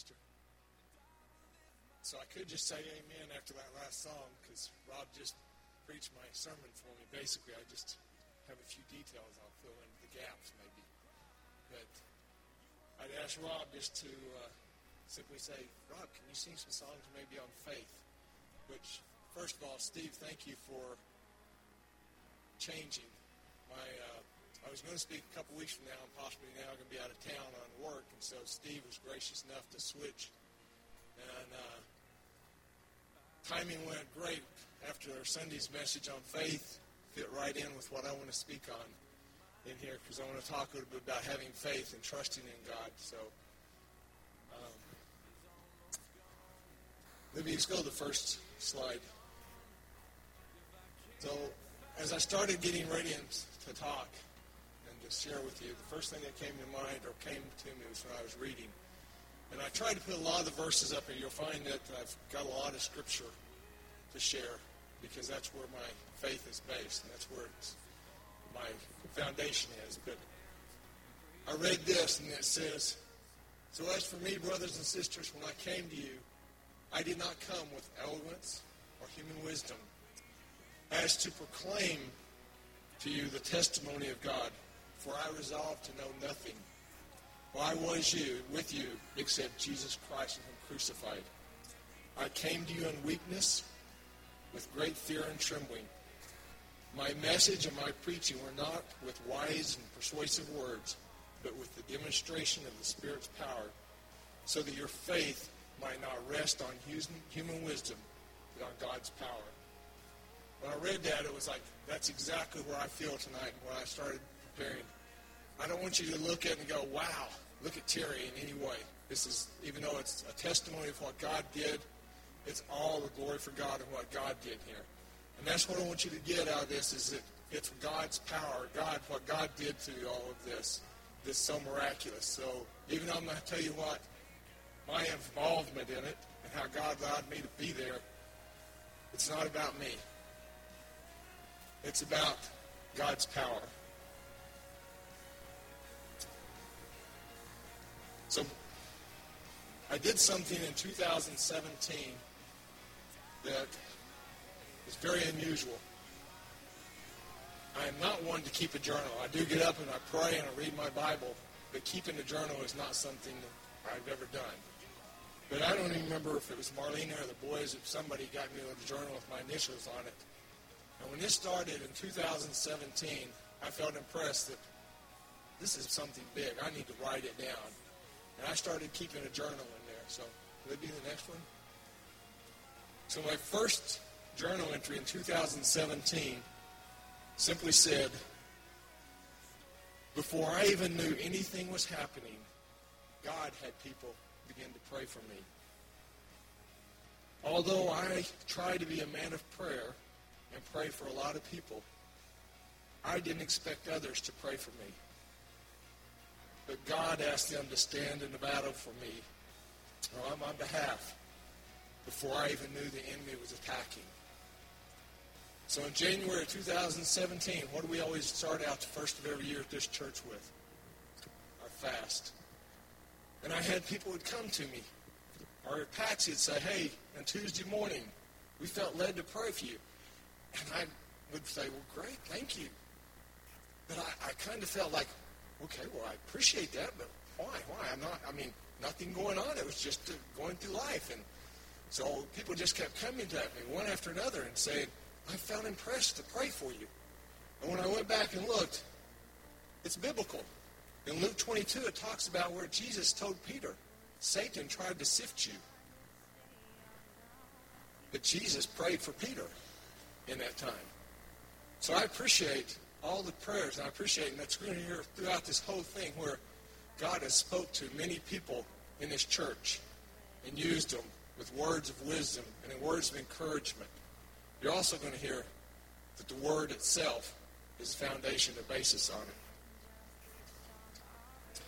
Pastor. So I could just say amen after that last song because Rob just preached my sermon for me. Basically, I just have a few details I'll fill in the gaps maybe. But I'd ask Rob just to uh, simply say, Rob, can you sing some songs maybe on faith? Which, first of all, Steve, thank you for changing my. Uh, I was going to speak a couple weeks from now, and possibly now I'm going to be out of town on work, and so Steve was gracious enough to switch. And uh, timing went great after Sunday's message on faith, fit right in with what I want to speak on in here because I want to talk a little bit about having faith and trusting in God. So, um, maybe let's go to the first slide. So, as I started getting ready to talk share with you, the first thing that came to mind or came to me was when I was reading. And I tried to put a lot of the verses up here. You'll find that I've got a lot of scripture to share because that's where my faith is based and that's where my foundation is. But I read this and it says, So as for me, brothers and sisters, when I came to you, I did not come with eloquence or human wisdom as to proclaim to you the testimony of God. For I resolved to know nothing. Why was you with you except Jesus Christ and Him crucified? I came to you in weakness, with great fear and trembling. My message and my preaching were not with wise and persuasive words, but with the demonstration of the Spirit's power, so that your faith might not rest on human wisdom, but on God's power when I read that, it was like, that's exactly where I feel tonight when I started I don't want you to look at it and go, wow, look at Terry in any way. This is, even though it's a testimony of what God did, it's all the glory for God and what God did here. And that's what I want you to get out of this is that it's God's power, God, what God did through all of this, this so miraculous. So even though I'm going to tell you what, my involvement in it and how God allowed me to be there, it's not about me. It's about God's power. So I did something in 2017 that is very unusual. I am not one to keep a journal. I do get up and I pray and I read my Bible, but keeping a journal is not something that I've ever done. But I don't even remember if it was Marlena or the boys, if somebody got me a journal with my initials on it. And when this started in 2017, I felt impressed that this is something big. I need to write it down. And I started keeping a journal in there. So, will it be the next one? So, my first journal entry in 2017 simply said, Before I even knew anything was happening, God had people begin to pray for me. Although I try to be a man of prayer, and pray for a lot of people. I didn't expect others to pray for me. But God asked them to stand in the battle for me or on my behalf before I even knew the enemy was attacking. So in January 2017, what do we always start out the first of every year at this church with? Our fast. And I had people would come to me. Or Patsy would say, hey, on Tuesday morning, we felt led to pray for you. And I would say, well, great, thank you. But I, I kind of felt like, okay, well, I appreciate that, but why? Why? I'm not, I mean, nothing going on. It was just uh, going through life. And so people just kept coming to me one after another and saying, I felt impressed to pray for you. And when I went back and looked, it's biblical. In Luke 22, it talks about where Jesus told Peter, Satan tried to sift you. But Jesus prayed for Peter in that time. So I appreciate all the prayers, and I appreciate, and that's going to hear throughout this whole thing where God has spoke to many people in this church and used them with words of wisdom and in words of encouragement. You're also going to hear that the word itself is the foundation, the basis on it.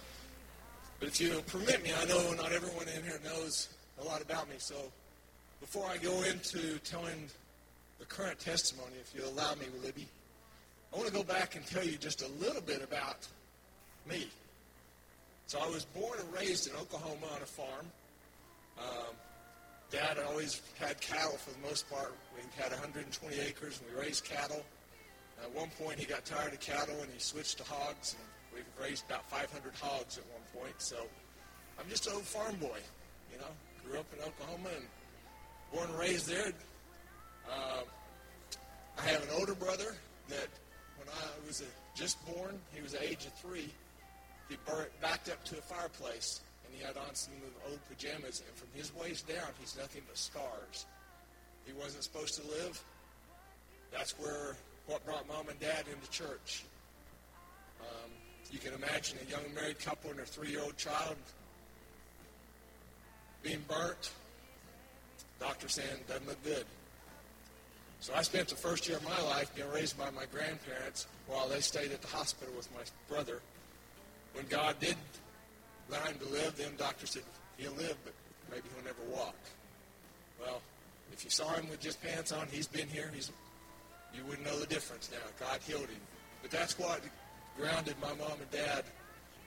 But if you'll permit me, I know not everyone in here knows a lot about me, so before I go into telling the current testimony, if you allow me, Libby. I want to go back and tell you just a little bit about me. So I was born and raised in Oklahoma on a farm. Um, Dad always had cattle for the most part. We had 120 acres and we raised cattle. At one point, he got tired of cattle and he switched to hogs. And we've raised about 500 hogs at one point. So I'm just an old farm boy, you know. Grew up in Oklahoma and born and raised there. Uh, I have an older brother that when I was a, just born, he was the age of three. He burnt, backed up to a fireplace and he had on some old pajamas. And from his waist down, he's nothing but scars. He wasn't supposed to live. That's where what brought mom and dad into church. Um, you can imagine a young married couple and their three-year-old child being burnt. Doctor saying doesn't look good. So I spent the first year of my life being raised by my grandparents while they stayed at the hospital with my brother. When God did allow him to live, then doctor said he'll live, but maybe he'll never walk. Well, if you saw him with just pants on, he's been here. He's you wouldn't know the difference now. God healed him. But that's what grounded my mom and dad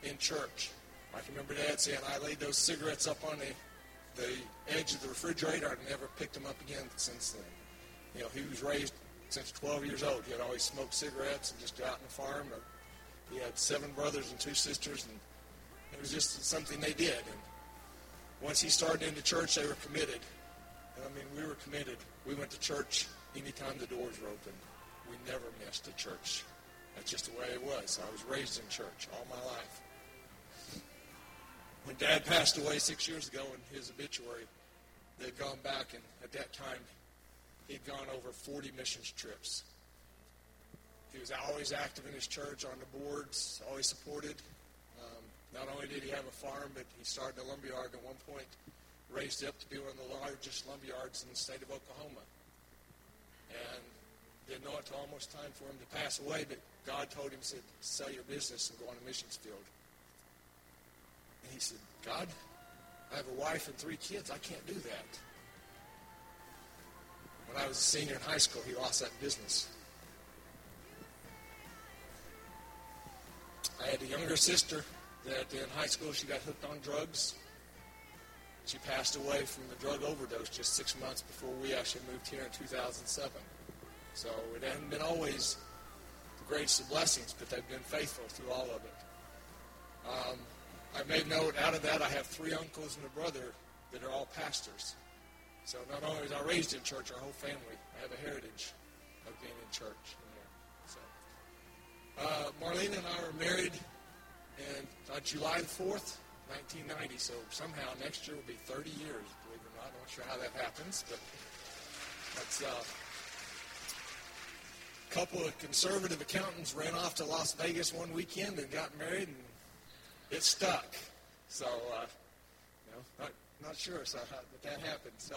in church. I can remember Dad saying, I laid those cigarettes up on the, the edge of the refrigerator and never picked them up again since then. You know, he was raised since 12 years old. He had always smoked cigarettes and just out on the farm. He had seven brothers and two sisters, and it was just something they did. And once he started into church, they were committed. And I mean, we were committed. We went to church anytime the doors were open. We never missed a church. That's just the way it was. I was raised in church all my life. When Dad passed away six years ago in his obituary, they'd gone back, and at that time, he'd gone over 40 missions trips. He was always active in his church, on the boards, always supported. Um, not only did he have a farm, but he started a lumberyard at one point, raised up to be one of the largest lumberyards in the state of Oklahoma and didn't know it till almost time for him to pass away, but God told him, said, sell your business and go on a missions field. And he said, God, I have a wife and three kids. I can't do that. When I was a senior in high school, he lost that business. I had a younger sister that in high school she got hooked on drugs. She passed away from the drug overdose just six months before we actually moved here in 2007. So it hasn't been always the greatest of blessings, but they've been faithful through all of it. Um, I made note out of that I have three uncles and a brother that are all pastors. So not only was I raised in church, our whole family, I have a heritage of being in church. So uh, Marlene and I were married on July the 4th, 1990. So somehow next year will be 30 years, believe it or not. I'm not sure how that happens, but that's uh, a couple of conservative accountants ran off to Las Vegas one weekend and got married, and it stuck. So, uh, know, not, sure so how, that that happened. So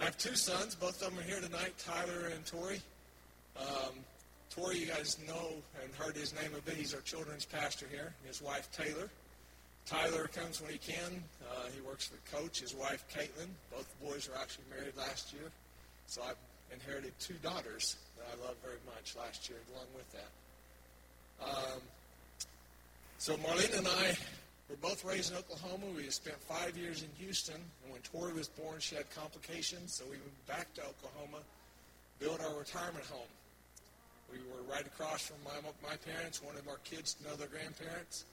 I have two sons. Both of them are here tonight, Tyler and Tori. Um, Tori, you guys know and heard his name a bit. He's our children's pastor here. His wife, Taylor. Tyler comes when he can. Uh, he works for Coach, his wife, Caitlin. Both boys were actually married last year. So I've inherited two daughters that I love very much last year along with that. Um, so Marlene and I were both raised in Oklahoma. We spent five years in Houston. And when Tori was born, she had complications. So we went back to Oklahoma, built our retirement home. We were right across from my, my parents, one of our kids to their grandparents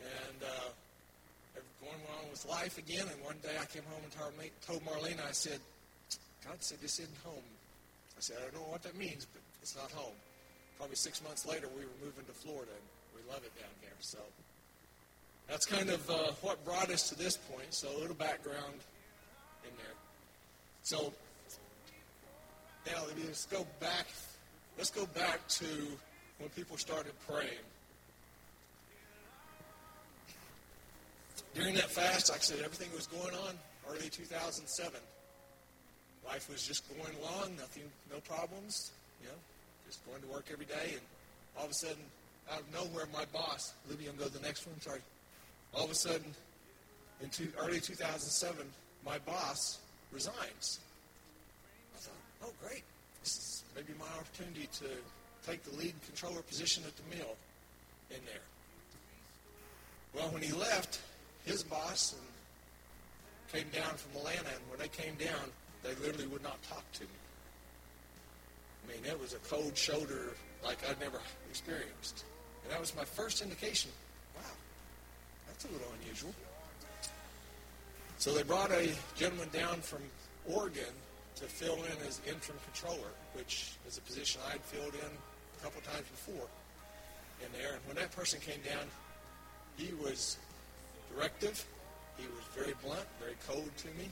and uh, going on with life again. And one day I came home and told Marlene, I said, God said this isn't home. I said, I don't know what that means, but it's not home. Probably six months later, we were moving to Florida, and we love it down here. So that's kind of uh, what brought us to this point. So a little background in there. So now let's go back. Let's go back to when people started praying. During that fast, like I said, everything was going on early 2007. Life was just going along, nothing, no problems, you know, just going to work every day. And all of a sudden, out of nowhere, my boss, Libby, I'm go to the next one, sorry. All of a sudden, in two, early 2007, my boss resigns. I thought, oh, great. This is maybe my opportunity to take the lead controller position at the mill in there. Well, when he left, his boss came down from Atlanta, and when they came down, they literally would not talk to me. I mean, it was a cold shoulder like I'd never experienced. And that was my first indication. That's a little unusual. So they brought a gentleman down from Oregon to fill in as interim controller, which is a position I'd filled in a couple times before in there. And when that person came down, he was directive. He was very blunt, very cold to me,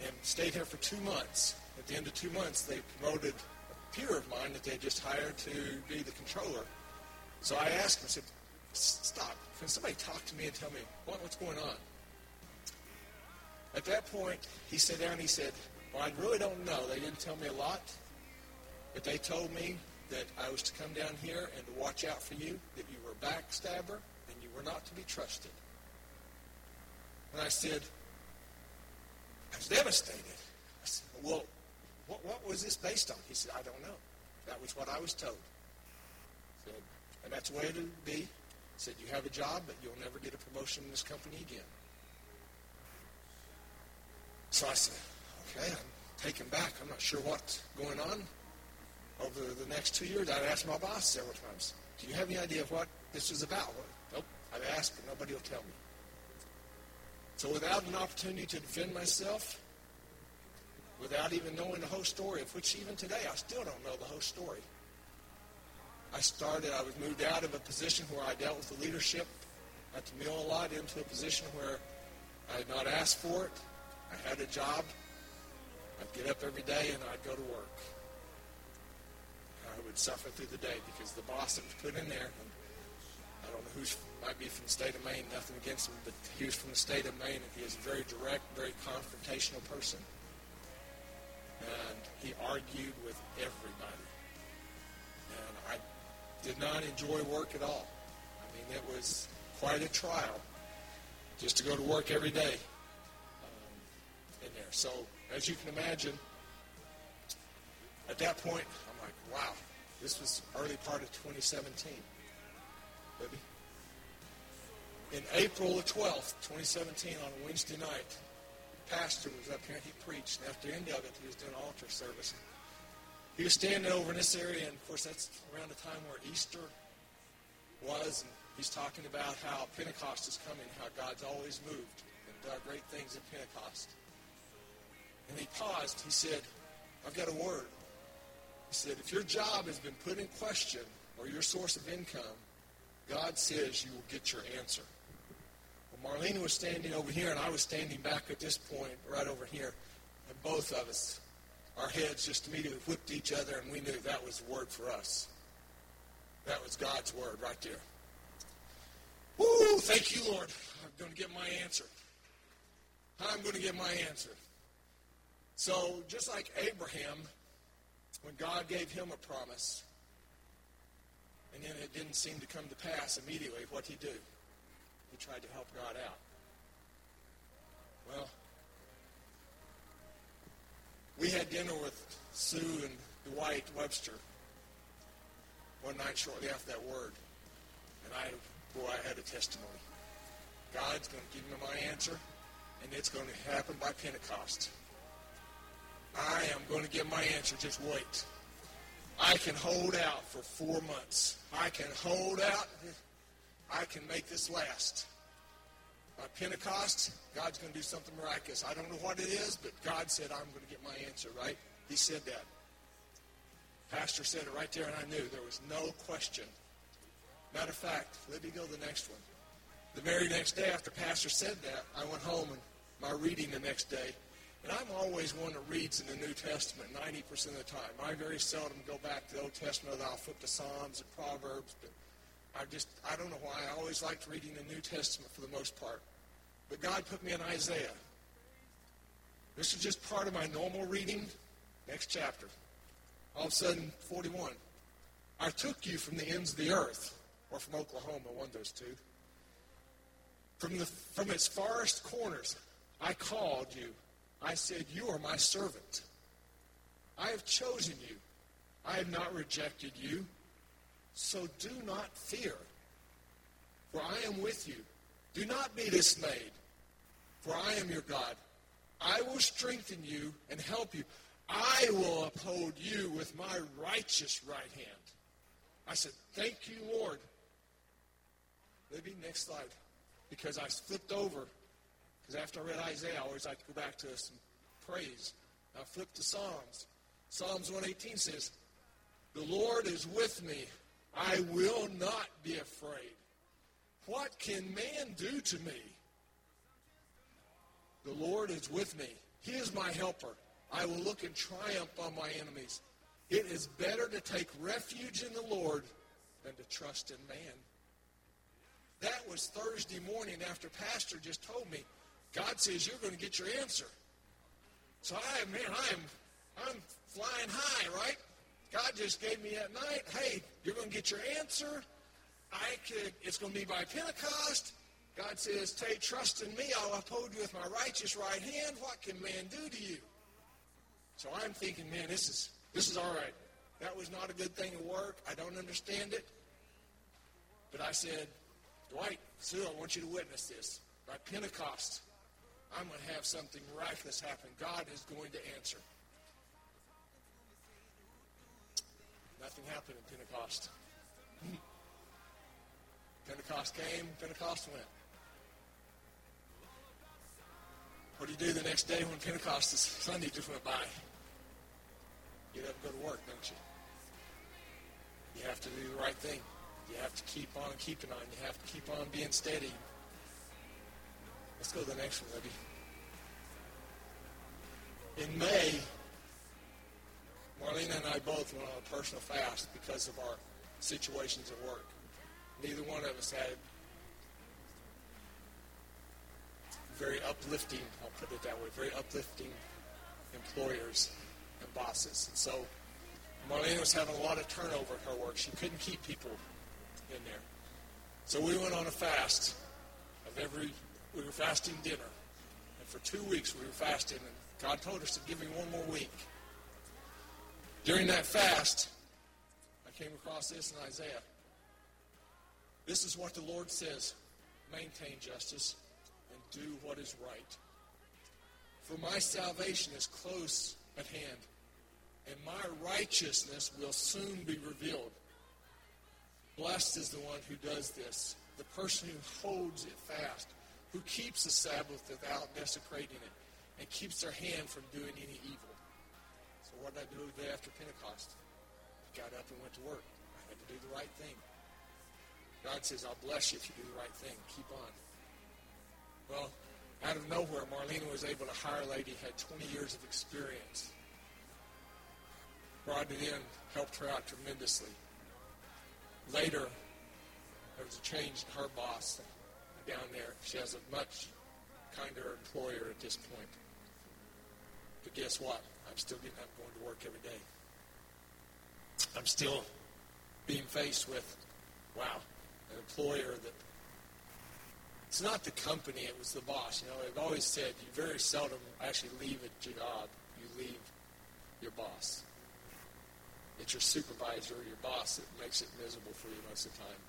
and stayed here for two months. At the end of two months, they promoted a peer of mine that they had just hired to be the controller. So I asked him, I said, stop. Can somebody talk to me and tell me what, what's going on? At that point, he sat down and he said, well, I really don't know. They didn't tell me a lot, but they told me that I was to come down here and to watch out for you, that you were a backstabber, and you were not to be trusted. And I said, I was devastated. I said, well, what, what was this based on? He said, I don't know. That was what I was told. Said, and that's the way it would be. Said, you have a job, but you'll never get a promotion in this company again. So I said, okay, I'm taken back. I'm not sure what's going on. Over the next two years, I've asked my boss several times, do you have any idea of what this is about? Well, nope, I've asked, but nobody will tell me. So without an opportunity to defend myself, without even knowing the whole story, of which even today I still don't know the whole story. I started, I was moved out of a position where I dealt with the leadership at the mill a lot into a position where I had not asked for it. I had a job. I'd get up every day and I'd go to work. I would suffer through the day because the boss that was put in there, I don't know who's might be from the state of Maine, nothing against him, but he was from the state of Maine and he is a very direct, very confrontational person. And he argued with everybody. And I did not enjoy work at all. I mean, it was quite a trial just to go to work every day um, in there. So, as you can imagine, at that point, I'm like, wow, this was early part of 2017. Baby. In April the 12th, 2017, on a Wednesday night, the pastor was up here and he preached. And after the end of it, he was doing altar service. He was standing over in this area, and of course, that's around the time where Easter was. And he's talking about how Pentecost is coming, how God's always moved and done great things at Pentecost. And he paused. He said, I've got a word. He said, if your job has been put in question or your source of income, God says you will get your answer. Well, Marlene was standing over here, and I was standing back at this point, right over here. And both of us, our heads just immediately whipped each other, and we knew that was the word for us. That was God's word right there. Woo! Thank you, Lord. I'm going to get my answer. I'm going to get my answer. So, just like Abraham, when God gave him a promise, and then it didn't seem to come to pass immediately, what he do? He tried to help God out. Well, we had dinner with Sue and Dwight Webster one night shortly after that word. And I, boy, I had a testimony. God's going to give me my answer, and it's going to happen by Pentecost. I am going to get my answer. Just wait. I can hold out for four months. I can hold out. I can make this last. By Pentecost, God's going to do something miraculous. I don't know what it is, but God said, I'm going to get my answer, right? He said that. Pastor said it right there, and I knew there was no question. Matter of fact, let me go to the next one. The very next day after Pastor said that, I went home and my reading the next day, and I'm always one that reads in the New Testament 90% of the time. I very seldom go back to the Old Testament. I'll flip to Psalms and Proverbs. But I just, I don't know why. I always liked reading the New Testament for the most part. But God put me in Isaiah. This is just part of my normal reading. Next chapter. All of a sudden, 41. I took you from the ends of the earth, or from Oklahoma, one of those two. From, the, from its farthest corners, I called you I said, You are my servant. I have chosen you. I have not rejected you. So do not fear, for I am with you. Do not be dismayed, for I am your God. I will strengthen you and help you. I will uphold you with my righteous right hand. I said, Thank you, Lord. Maybe next slide. Because I flipped over. Because after I read Isaiah, I always like to go back to some praise. I flipped to Psalms. Psalms 118 says, The Lord is with me. I will not be afraid. What can man do to me? The Lord is with me. He is my helper. I will look in triumph on my enemies. It is better to take refuge in the Lord than to trust in man. That was Thursday morning after Pastor just told me, God says you're going to get your answer. So I, man, I'm, I'm flying high, right? God just gave me that night, hey, you're going to get your answer. I could, it's going to be by Pentecost. God says, take trust in me. I'll uphold you with my righteous right hand. What can man do to you? So I'm thinking, man, this is this is all right. That was not a good thing to work. I don't understand it. But I said, Dwight, Sue, I want you to witness this. By Pentecost, I'm going to have something miraculous happen. God is going to answer. Nothing happened in Pentecost. Pentecost came, Pentecost went. What do you do the next day when Pentecost is Sunday just went by? You have to go to work, don't you? You have to do the right thing. You have to keep on keeping on. You have to keep on being steady. Let's go to the next one, Libby. In May, Marlena and I both went on a personal fast because of our situations at work. Neither one of us had very uplifting, I'll put it that way, very uplifting employers and bosses. And so Marlena was having a lot of turnover at her work. She couldn't keep people in there. So we went on a fast of every, we were fasting dinner. And for two weeks we were fasting, and God told us to give me one more week. During that fast, I came across this in Isaiah. This is what the Lord says maintain justice and do what is right. For my salvation is close at hand, and my righteousness will soon be revealed. Blessed is the one who does this, the person who holds it fast, who keeps the Sabbath without desecrating it, and keeps their hand from doing any evil. What did I do the day after Pentecost? I got up and went to work. I had to do the right thing. God says, I'll bless you if you do the right thing. Keep on. Well, out of nowhere, Marlena was able to hire a lady who had 20 years of experience. Brought it in, helped her out tremendously. Later, there was a change in her boss down there. She has a much kinder employer at this point. But guess what? I'm still getting up going to work every day. I'm still being faced with, wow, an employer that it's not the company, it was the boss. You know, I've always said you very seldom actually leave a job. You leave your boss. It's your supervisor or your boss that makes it miserable for you most of the time.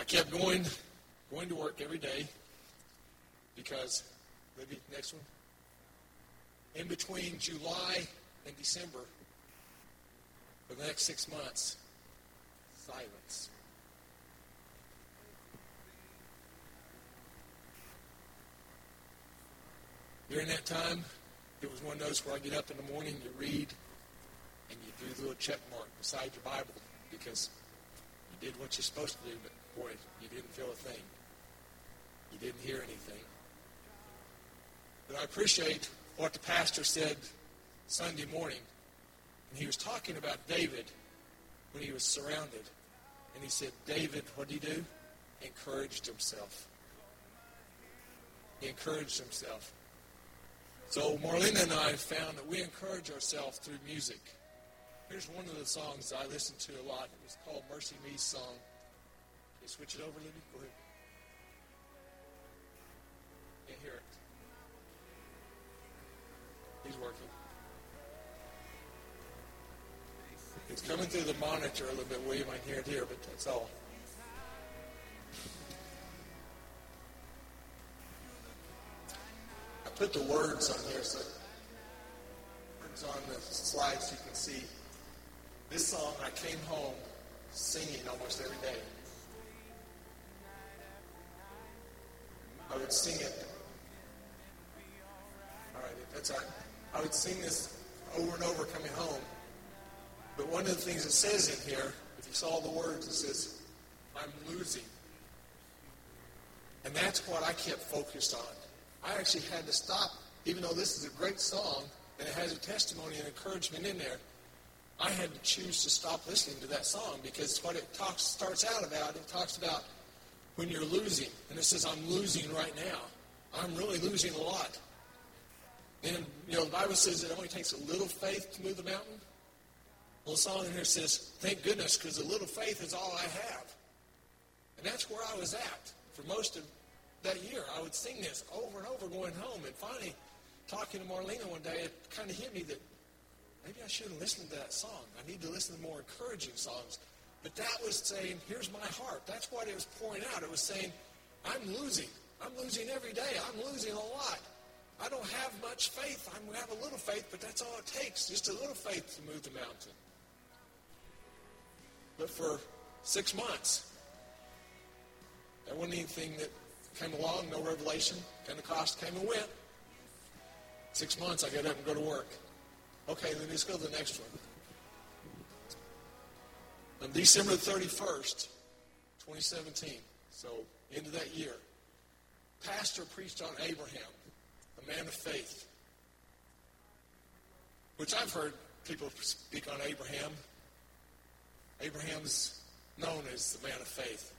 I kept going, going to work every day because, maybe next one. In between July and December, for the next six months, silence. During that time, it was one of those where I get up in the morning, you read, and you do the little check mark beside your Bible because you did what you're supposed to do, but boy, you didn't feel a thing. You didn't hear anything. But I appreciate what the pastor said Sunday morning. And he was talking about David when he was surrounded. And he said, David, what did he do? Encouraged himself. He encouraged himself. So Marlena and I found that we encourage ourselves through music. Here's one of the songs I listen to a lot. It was called MercyMe's song. Can you switch it over, Libby? Go ahead. Can't hear. He's working. It's coming through the monitor a little bit you might hear it here, but that's all. I put the words on here so words on the slide so you can see. This song I came home singing almost every day. I would sing it. All right, that's all right. I would sing this over and over coming home. But one of the things it says in here, if you saw the words, it says, I'm losing. And that's what I kept focused on. I actually had to stop, even though this is a great song and it has a testimony and encouragement in there. I had to choose to stop listening to that song because what it talks starts out about, it talks about when you're losing. And it says, I'm losing right now. I'm really losing a lot. And, you know, the Bible says it only takes a little faith to move the mountain. Well, the song in here says, thank goodness, because a little faith is all I have. And that's where I was at for most of that year. I would sing this over and over going home. And finally, talking to Marlena one day, it kind of hit me that maybe I shouldn't listen to that song. I need to listen to more encouraging songs. But that was saying, here's my heart. That's what it was pouring out. It was saying, I'm losing. I'm losing every day. I'm losing a lot. I don't have much faith. I have a little faith, but that's all it takes. Just a little faith to move the mountain. But for six months, there wasn't anything that came along, no revelation. Pentecost came and went. Six months, I got up and go to work. Okay, then let's go to the next one. On December 31st, 2017, so end of that year, pastor preached on Abraham, a man of faith, which I've heard people speak on Abraham. Abraham's known as the man of faith.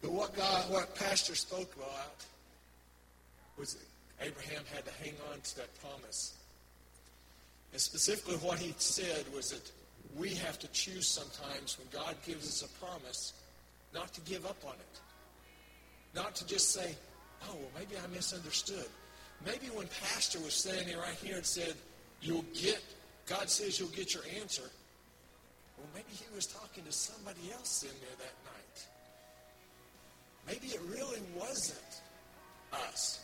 But what God, what Pastor spoke about was Abraham had to hang on to that promise. And specifically what he said was that we have to choose sometimes when God gives us a promise not to give up on it. Not to just say, oh, well, maybe I misunderstood. Maybe when Pastor was standing right here and said, you'll get, God says you'll get your answer. Well, maybe he was talking to somebody else in there that night. Maybe it really wasn't us.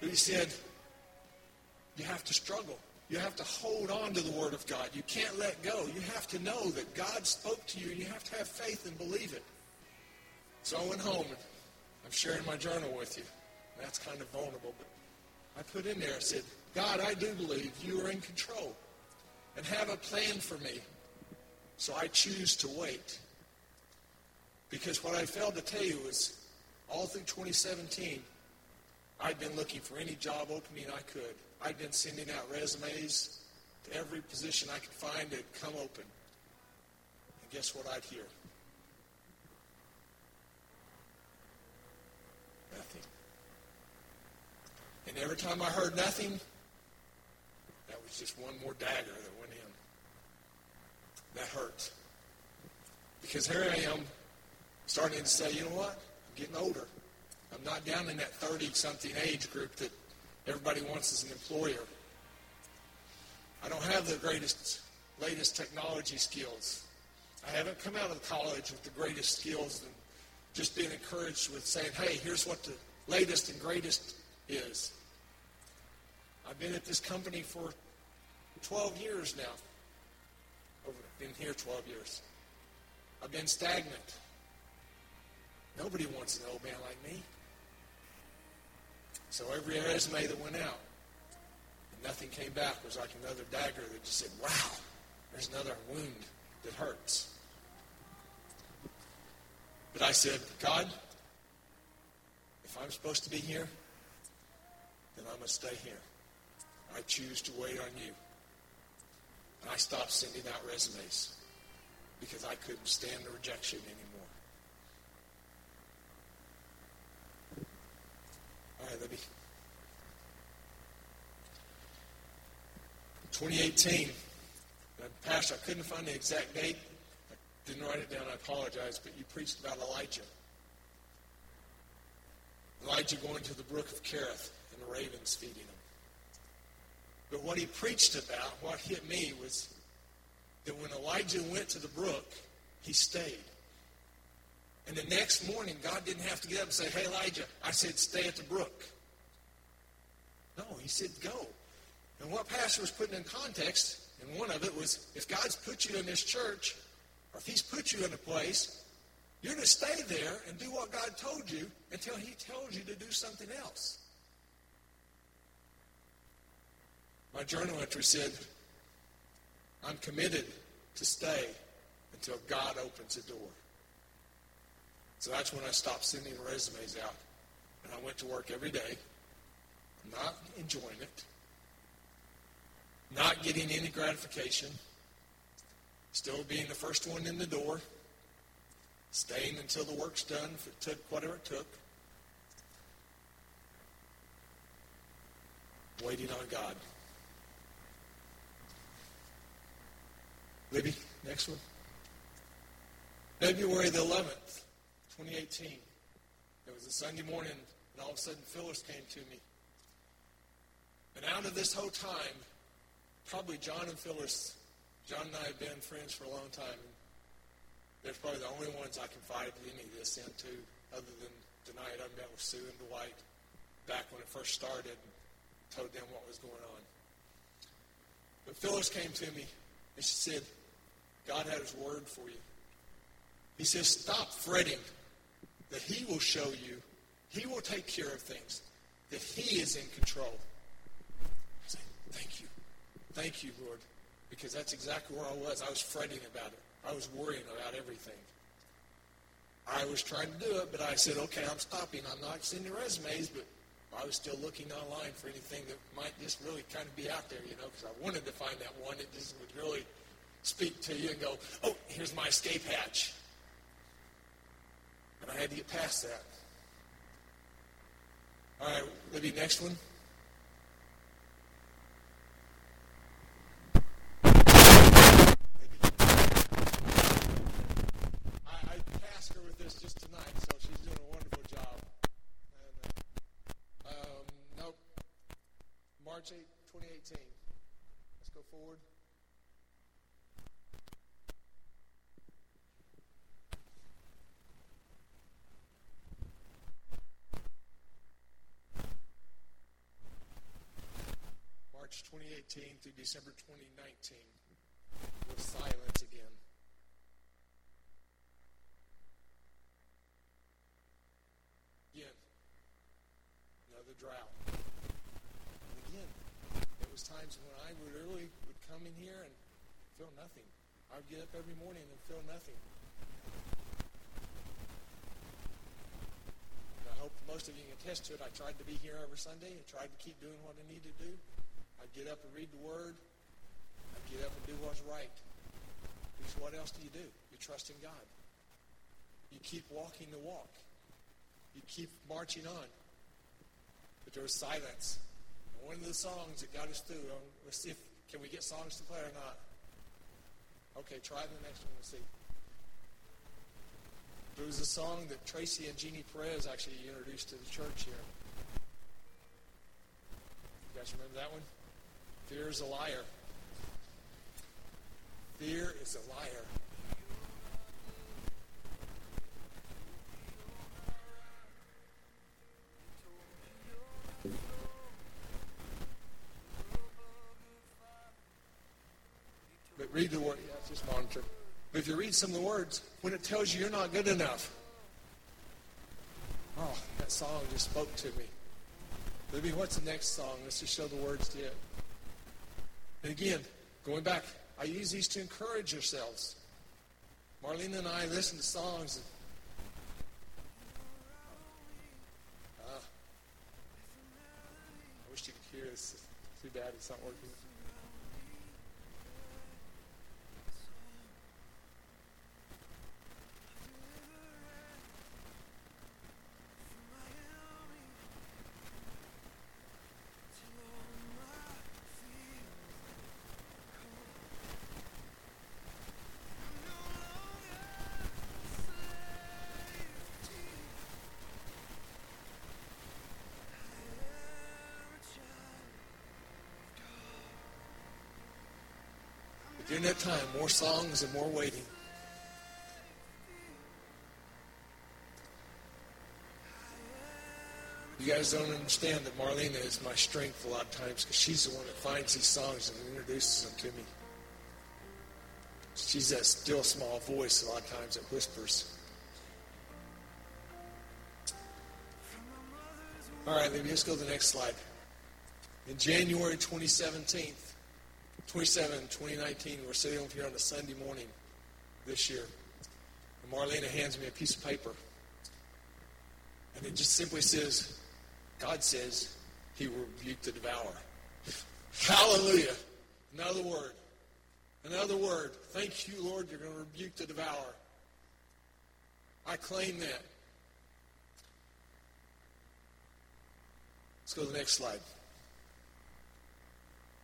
But he said, you have to struggle. You have to hold on to the Word of God. You can't let go. You have to know that God spoke to you, and you have to have faith and believe it. So I went home, and I'm sharing my journal with you. That's kind of vulnerable, but I put in there, I said, God, I do believe you are in control and have a plan for me. So I choose to wait. Because what I failed to tell you is all through 2017, I'd been looking for any job opening I could. I'd been sending out resumes to every position I could find that come open. And guess what I'd hear? Nothing. And every time I heard nothing, that was just one more dagger that went in. That hurt. Because here I am starting to say, you know what? I'm getting older. I'm not down in that 30 something age group that everybody wants as an employer. I don't have the greatest, latest technology skills. I haven't come out of college with the greatest skills and just being encouraged with saying, hey, here's what the latest and greatest is. I've been at this company for 12 years now. I've been here 12 years. I've been stagnant. Nobody wants an old man like me. So every resume that went out, and nothing came back was like another dagger that just said, wow, there's another wound that hurts. But I said, God, if I'm supposed to be here, then I must stay here. I choose to wait on you. And I stopped sending out resumes because I couldn't stand the rejection anymore. All right, me. 2018, Pastor, I couldn't find the exact date. Didn't write it down. I apologize, but you preached about Elijah. Elijah going to the brook of Kerith and the ravens feeding him. But what he preached about, what hit me, was that when Elijah went to the brook, he stayed. And the next morning, God didn't have to get up and say, Hey, Elijah, I said, stay at the brook. No, he said, go. And what Pastor was putting in context, and one of it was, if God's put you in this church, or if he's put you in a place, you're to stay there and do what God told you until he tells you to do something else. My journal entry said, I'm committed to stay until God opens a door. So that's when I stopped sending resumes out. And I went to work every day, not enjoying it, not getting any gratification, still being the first one in the door, staying until the work's done if it took whatever it took, waiting on God. Libby, next one. February the 11th, 2018. It was a Sunday morning, and all of a sudden Phyllis came to me. And out of this whole time, probably John and Phyllis, John and I have been friends for a long time. They're probably the only ones I confided any of this into, other than tonight I met with Sue and Dwight back when it first started and told them what was going on. But Phyllis came to me and she said, God had his word for you. He says, stop fretting that he will show you, he will take care of things, that he is in control. I thank you. Thank you, Lord, because that's exactly where I was. I was fretting about it. I was worrying about everything. I was trying to do it, but I said, okay, I'm stopping. I'm not sending resumes, but I was still looking online for anything that might just really kind of be out there, you know, because I wanted to find that one that just would really speak to you and go, oh, here's my escape hatch. And I had to get past that. All right, Libby, next one. March 8, 2018. Let's go forward. March 2018 through December 2019 was silence again. Again, another drought times when I would early would come in here and feel nothing. I would get up every morning and feel nothing. And I hope most of you can attest to it. I tried to be here every Sunday. I tried to keep doing what I need to do. I'd get up and read the Word. I'd get up and do what's right. Because what else do you do? You trust in God. You keep walking the walk. You keep marching on. But there was silence one of the songs that got us through. Um, let's see if can we get songs to play or not. Okay, try the next one. We'll see. There was a song that Tracy and Jeannie Perez actually introduced to the church here. You guys remember that one? Fear is a liar. Fear is a liar. Read the word. Yeah, just monitor. But if you read some of the words, when it tells you you're not good enough, oh, that song just spoke to me. Libby, what's the next song? Let's just show the words to it. And again, going back, I use these to encourage yourselves. Marlene and I listen to songs. And, uh, I wish you could hear this. Too bad it's not working. In that time. More songs and more waiting. You guys don't understand that Marlena is my strength a lot of times because she's the one that finds these songs and introduces them to me. She's that still small voice a lot of times that whispers. All right, let me just go to the next slide. In January 2017, 27, 2019, we're sitting over here on a Sunday morning this year. And Marlena hands me a piece of paper. And it just simply says, God says he will rebuke the devourer. Hallelujah. Another word. Another word. Thank you, Lord, you're going to rebuke the devourer. I claim that. Let's go to the next slide.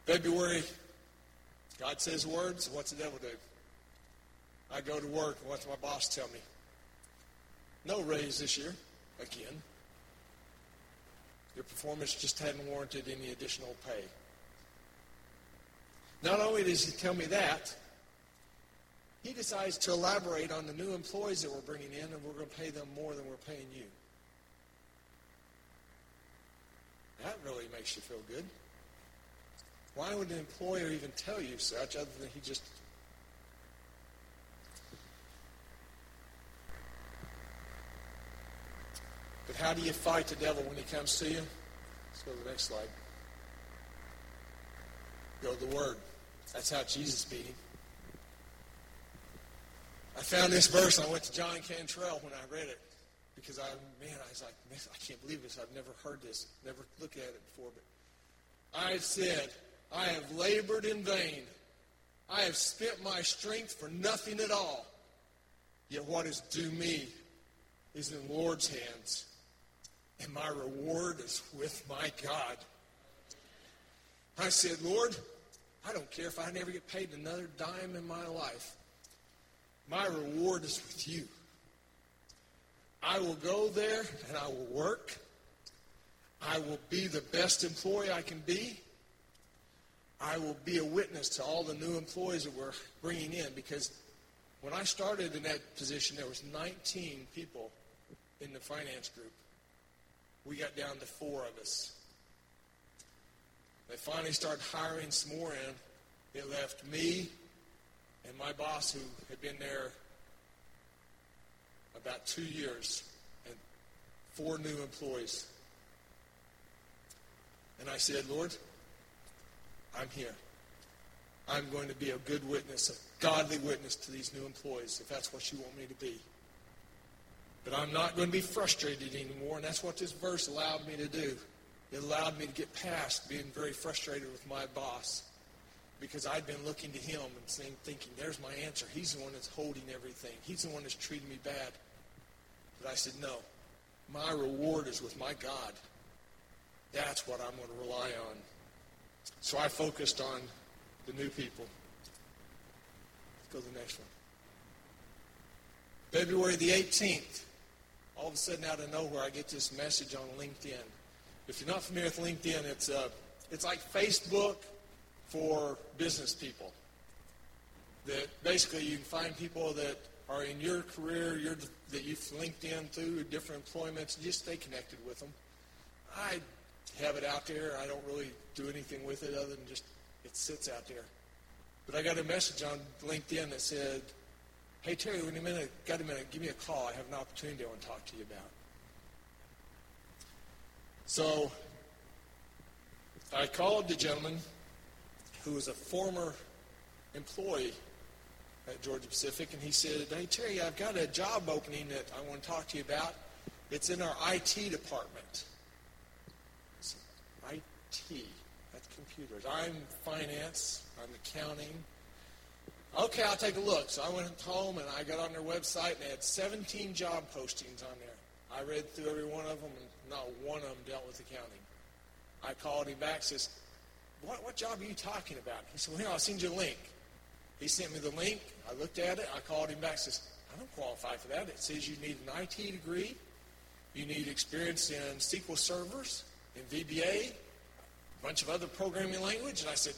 February, God says words. What's the devil do? I go to work, what's my boss tell me? No raise this year, again. Your performance just hadn't warranted any additional pay. Not only does he tell me that, he decides to elaborate on the new employees that we're bringing in, and we're going to pay them more than we're paying you. That really makes you feel good. Why would an employer even tell you such other than he just. But how do you fight the devil when he comes to you? Let's go to the next slide. Go to the Word. That's how Jesus beat him. I found this verse I went to John Cantrell when I read it because I, man, I was like, I can't believe this. I've never heard this, never looked at it before. But I said, I have labored in vain. I have spent my strength for nothing at all. Yet what is due me is in the Lord's hands, and my reward is with my God. I said, Lord, I don't care if I never get paid another dime in my life. My reward is with you. I will go there and I will work. I will be the best employee I can be. I will be a witness to all the new employees that we're bringing in because when I started in that position, there was 19 people in the finance group. We got down to four of us. They finally started hiring some more in. It left me and my boss, who had been there about two years, and four new employees. And I said, Lord, I'm here. I'm going to be a good witness, a godly witness to these new employees, if that's what you want me to be. But I'm not going to be frustrated anymore, and that's what this verse allowed me to do. It allowed me to get past being very frustrated with my boss because I'd been looking to him and thinking, there's my answer. He's the one that's holding everything. He's the one that's treating me bad. But I said, no, my reward is with my God. That's what I'm going to rely on. So I focused on the new people. Let's go to the next one. February the 18th. All of a sudden, out of nowhere, I get this message on LinkedIn. If you're not familiar with LinkedIn, it's, uh, it's like Facebook for business people. That basically you can find people that are in your career you're, that you've linked in through different employments, just stay connected with them. I have it out there. I don't really do anything with it other than just it sits out there. But I got a message on LinkedIn that said, Hey Terry, when you minute, got a minute, give me a call. I have an opportunity I want to talk to you about. So I called the gentleman who was a former employee at Georgia Pacific, and he said, Hey Terry, I've got a job opening that I want to talk to you about. It's in our IT department. IT. That's computers. I'm finance. I'm accounting. Okay, I'll take a look. So I went home and I got on their website and they had 17 job postings on there. I read through every one of them and not one of them dealt with accounting. I called him back says, what, what job are you talking about? He said, well, here, I'll send you a link. He sent me the link. I looked at it. I called him back says, I don't qualify for that. It says you need an IT degree. You need experience in SQL servers, in VBA, bunch of other programming language. And I said,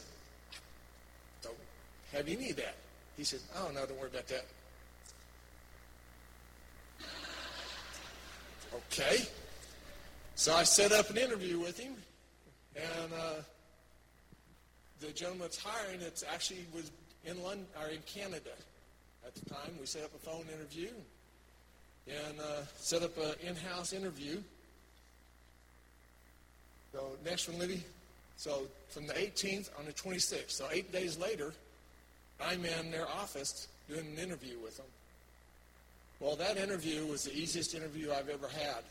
don't have any of that. He said, oh, no, don't worry about that. Okay. So I set up an interview with him, and uh, the gentleman that's hiring, it's actually was in London or in Canada at the time. We set up a phone interview and uh, set up an in-house interview. So next one, Libby. So from the 18th on the 26th. So eight days later, I'm in their office doing an interview with them. Well, that interview was the easiest interview I've ever had.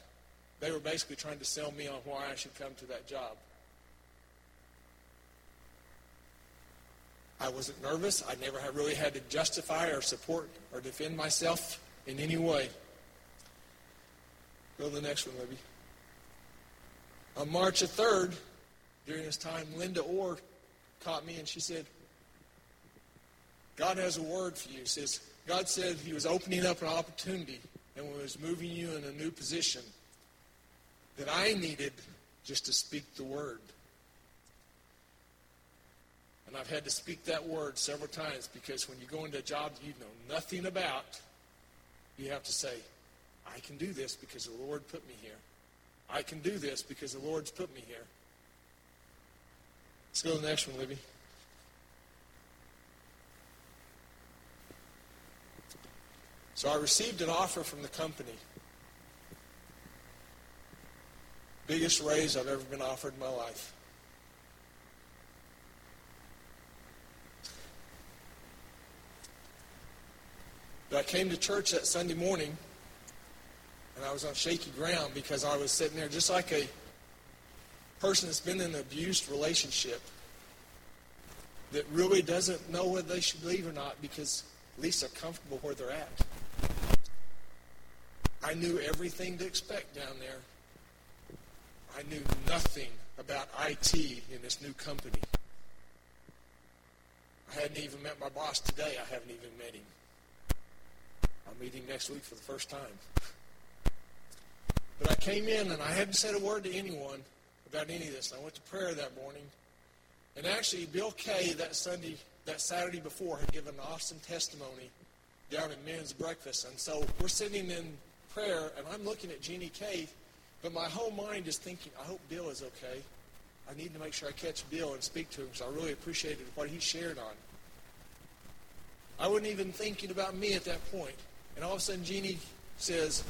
They were basically trying to sell me on why I should come to that job. I wasn't nervous. I never really had to justify or support or defend myself in any way. Go to the next one, Libby. On March the 3rd, during this time, Linda Orr caught me and she said, God has a word for you. Says, God said he was opening up an opportunity and was moving you in a new position that I needed just to speak the word. And I've had to speak that word several times because when you go into a job that you know nothing about, you have to say, I can do this because the Lord put me here. I can do this because the Lord's put me here. Let's go to the next one, Libby. So I received an offer from the company. Biggest raise I've ever been offered in my life. But I came to church that Sunday morning and I was on shaky ground because I was sitting there just like a person that's been in an abused relationship that really doesn't know whether they should leave or not because at least they're comfortable where they're at. I knew everything to expect down there. I knew nothing about IT in this new company. I hadn't even met my boss today. I haven't even met him. I'll meet him next week for the first time. But I came in and I hadn't said a word to anyone about any of this. I went to prayer that morning. And actually, Bill Kay that Sunday, that Saturday before, had given an awesome testimony down at men's breakfast. And so we're sitting in prayer, and I'm looking at Jeannie Kay, but my whole mind is thinking, I hope Bill is okay. I need to make sure I catch Bill and speak to him because I really appreciated what he shared on. I wasn't even thinking about me at that point. And all of a sudden, Jeannie says,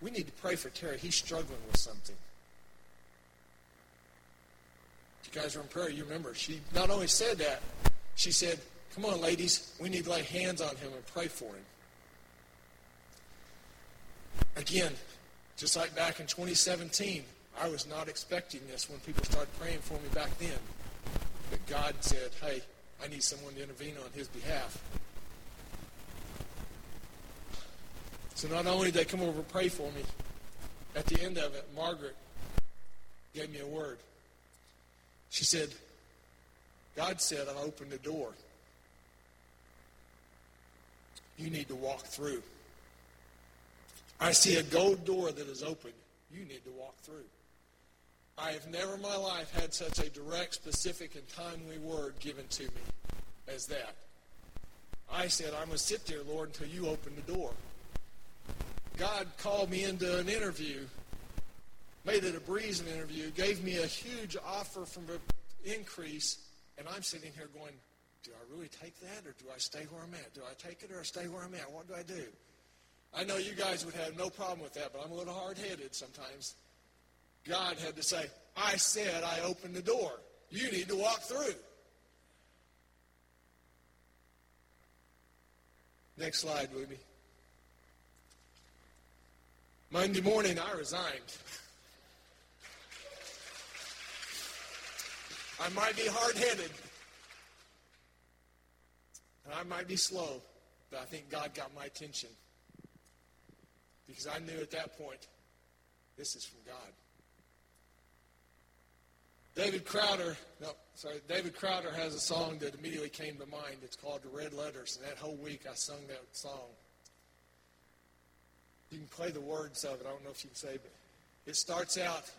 we need to pray for Terry. He's struggling with something. If you guys are in prayer, you remember. She not only said that, she said, Come on, ladies, we need to lay hands on him and pray for him. Again, just like back in 2017, I was not expecting this when people started praying for me back then. But God said, Hey, I need someone to intervene on his behalf. So not only did they come over and pray for me, at the end of it, Margaret gave me a word. She said, God said, I opened the door. You need to walk through. I see a gold door that is open. You need to walk through. I have never in my life had such a direct, specific, and timely word given to me as that. I said, I'm going to sit there, Lord, until you open the door. God called me into an interview, made it a breeze in an interview, gave me a huge offer from an increase, and I'm sitting here going, do I really take that or do I stay where I'm at? Do I take it or stay where I'm at? What do I do? I know you guys would have no problem with that, but I'm a little hard headed sometimes. God had to say, I said I opened the door. You need to walk through. Next slide, Ruby. Monday morning, I resigned. I might be hard headed, and I might be slow, but I think God got my attention. Because I knew at that point, this is from God. David Crowder, no, sorry, David Crowder has a song that immediately came to mind. It's called The Red Letters, and that whole week I sung that song. You can play the words of it. I don't know if you can say, but it starts out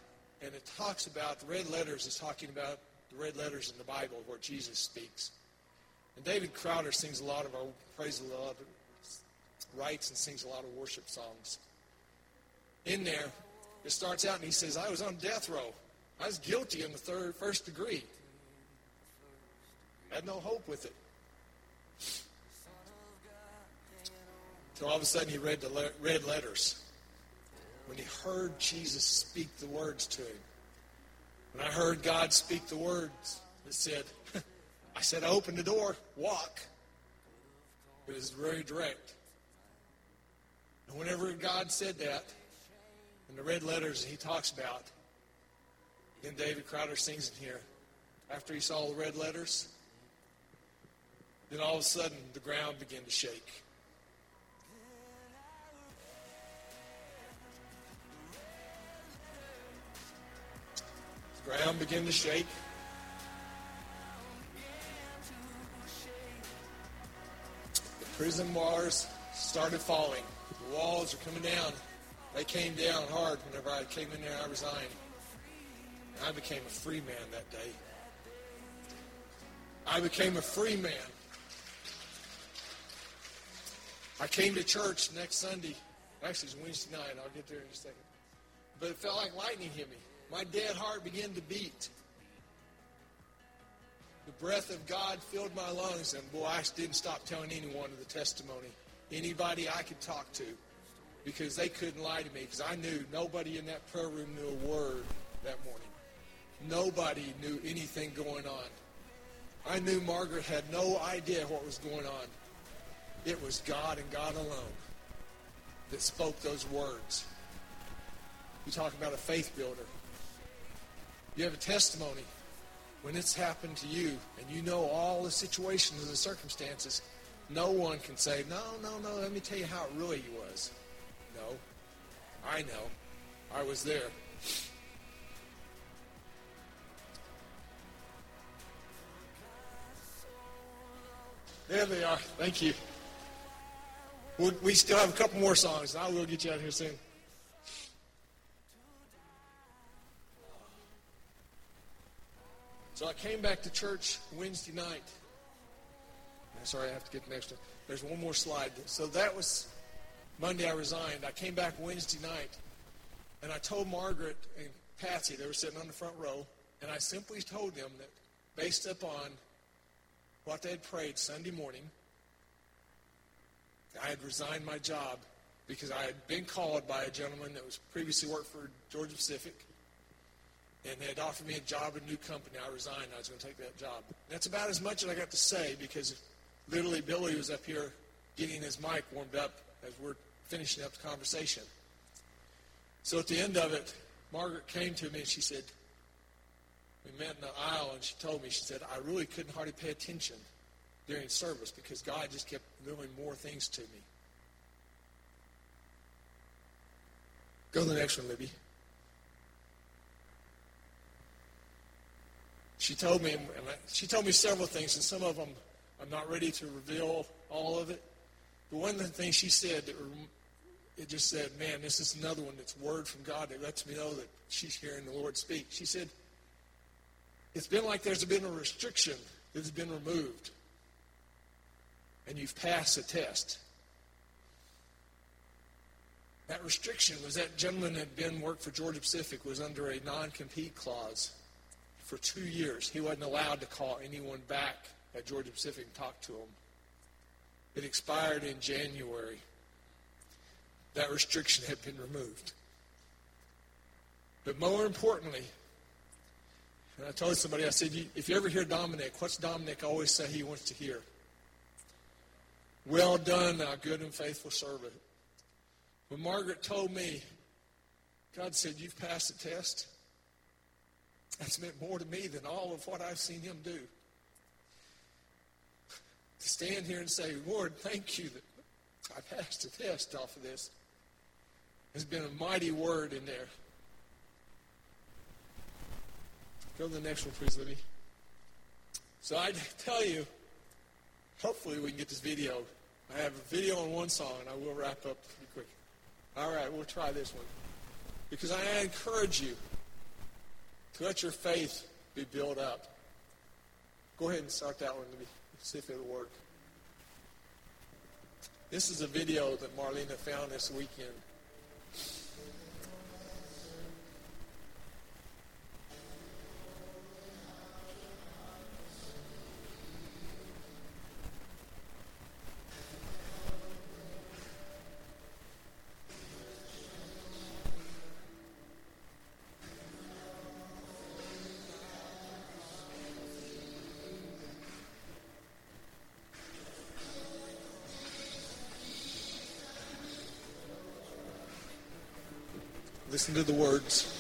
and it talks about the red letters is talking about the red letters in the Bible where Jesus speaks. And David Crowder sings a lot of our praise a lot, writes and sings a lot of worship songs. In there, It starts out and he says, I was on death row. I was guilty in the third, first degree. Had no hope with it. So all of a sudden he read the le- red letters. When he heard Jesus speak the words to him. When I heard God speak the words, it said, I said, I opened the door, walk. It was very direct. And whenever God said that, in the red letters he talks about, then David Crowder sings in here, after he saw the red letters, then all of a sudden the ground began to shake. The ground began to shake. The prison bars started falling. The walls are coming down. They came down hard whenever I came in there. I resigned. I became a free man that day. I became a free man. I came to church next Sunday. Actually, it's Wednesday night. I'll get there in a second. But it felt like lightning hit me. My dead heart began to beat. The breath of God filled my lungs, and boy, I didn't stop telling anyone of the testimony. Anybody I could talk to, because they couldn't lie to me, because I knew nobody in that prayer room knew a word that morning. Nobody knew anything going on. I knew Margaret had no idea what was going on. It was God and God alone that spoke those words. You talk about a faith builder. You have a testimony when it's happened to you and you know all the situations and the circumstances. No one can say, no, no, no, let me tell you how it really was. No, I know. I was there. There they are. Thank you. We still have a couple more songs, I will get you out here soon. So I came back to church Wednesday night. Sorry, I have to get the next one. There's one more slide. So that was Monday I resigned. I came back Wednesday night, and I told Margaret and Patsy, they were sitting on the front row, and I simply told them that based upon what they had prayed Sunday morning, I had resigned my job because I had been called by a gentleman that was previously worked for Georgia Pacific and they had offered me a job at a new company. I resigned. I was going to take that job. That's about as much as I got to say because literally Billy was up here getting his mic warmed up as we're finishing up the conversation. So at the end of it, Margaret came to me and she said, we met in the aisle and she told me, she said, I really couldn't hardly pay attention during service because God just kept doing more things to me. Go to the next one, Libby. She told me, she told me several things, and some of them I'm not ready to reveal all of it. But one of the things she said, that it just said, man, this is another one that's word from God that lets me know that she's hearing the Lord speak. She said, it's been like there's been a restriction that has been removed, and you've passed the test. That restriction was that gentleman that had been worked for Georgia Pacific was under a non-compete clause for two years. He wasn't allowed to call anyone back at Georgia Pacific and talk to them. It expired in January. That restriction had been removed. But more importantly, and I told somebody, I said, if you ever hear Dominic, what's Dominic always say he wants to hear? Well done, thou good and faithful servant. When Margaret told me, God said, You've passed the test, that's meant more to me than all of what I've seen him do. To stand here and say, Lord, thank you that I passed the test off of this has been a mighty word in there. Go to the next one, please, Libby. So I tell you, hopefully we can get this video. I have a video on one song, and I will wrap up pretty quick. All right, we'll try this one. Because I encourage you to let your faith be built up. Go ahead and start that one. Me see if it'll work. This is a video that Marlena found this weekend. Listen to the words.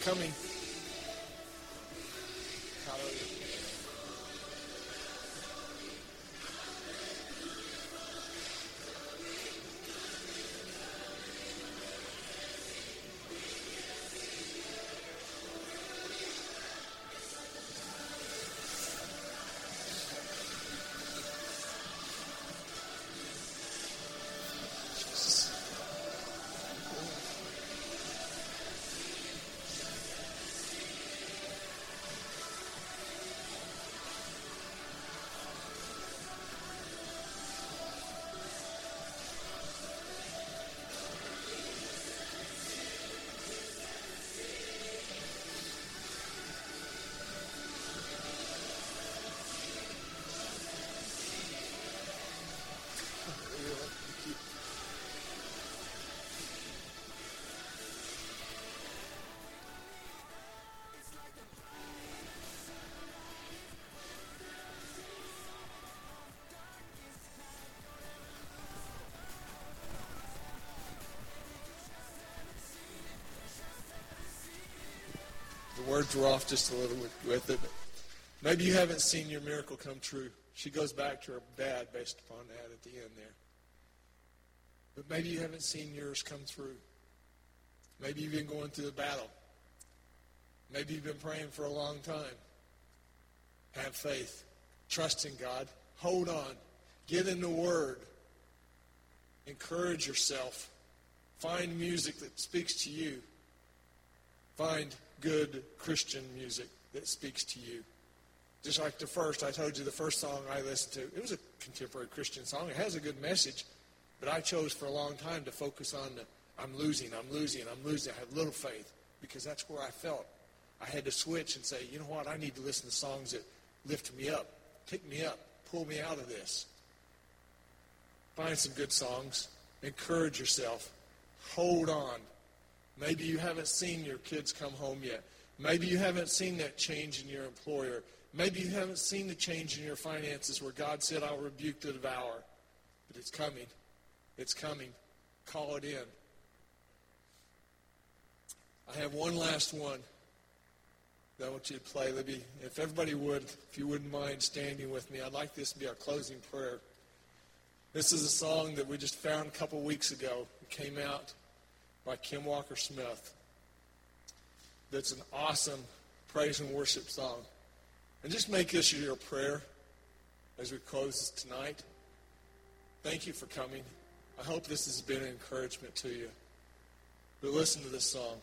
Coming. Were off just a little with, it. Maybe you haven't seen your miracle come true. She goes back to her dad based upon that at the end there. But maybe you haven't seen yours come through. Maybe you've been going through a battle. Maybe you've been praying for a long time. Have faith. Trust in God. Hold on. Get in the Word. Encourage yourself. Find music that speaks to you. Find good Christian music that speaks to you. Just like the first, I told you the first song I listened to, it was a contemporary Christian song. It has a good message, but I chose for a long time to focus on the I'm losing, I'm losing, I'm losing. I have little faith because that's where I felt. I had to switch and say, you know what, I need to listen to songs that lift me up, pick me up, pull me out of this. Find some good songs, encourage yourself, hold on, Maybe you haven't seen your kids come home yet. Maybe you haven't seen that change in your employer. Maybe you haven't seen the change in your finances where God said, I'll rebuke the devourer. But it's coming. It's coming. Call it in. I have one last one that I want you to play. Libby, if everybody would, if you wouldn't mind standing with me, I'd like this to be our closing prayer. This is a song that we just found a couple weeks ago. It came out by Kim Walker Smith. That's an awesome praise and worship song. And just make this your prayer as we close tonight. thank you for coming. I hope this has been an encouragement to you. But listen to this song.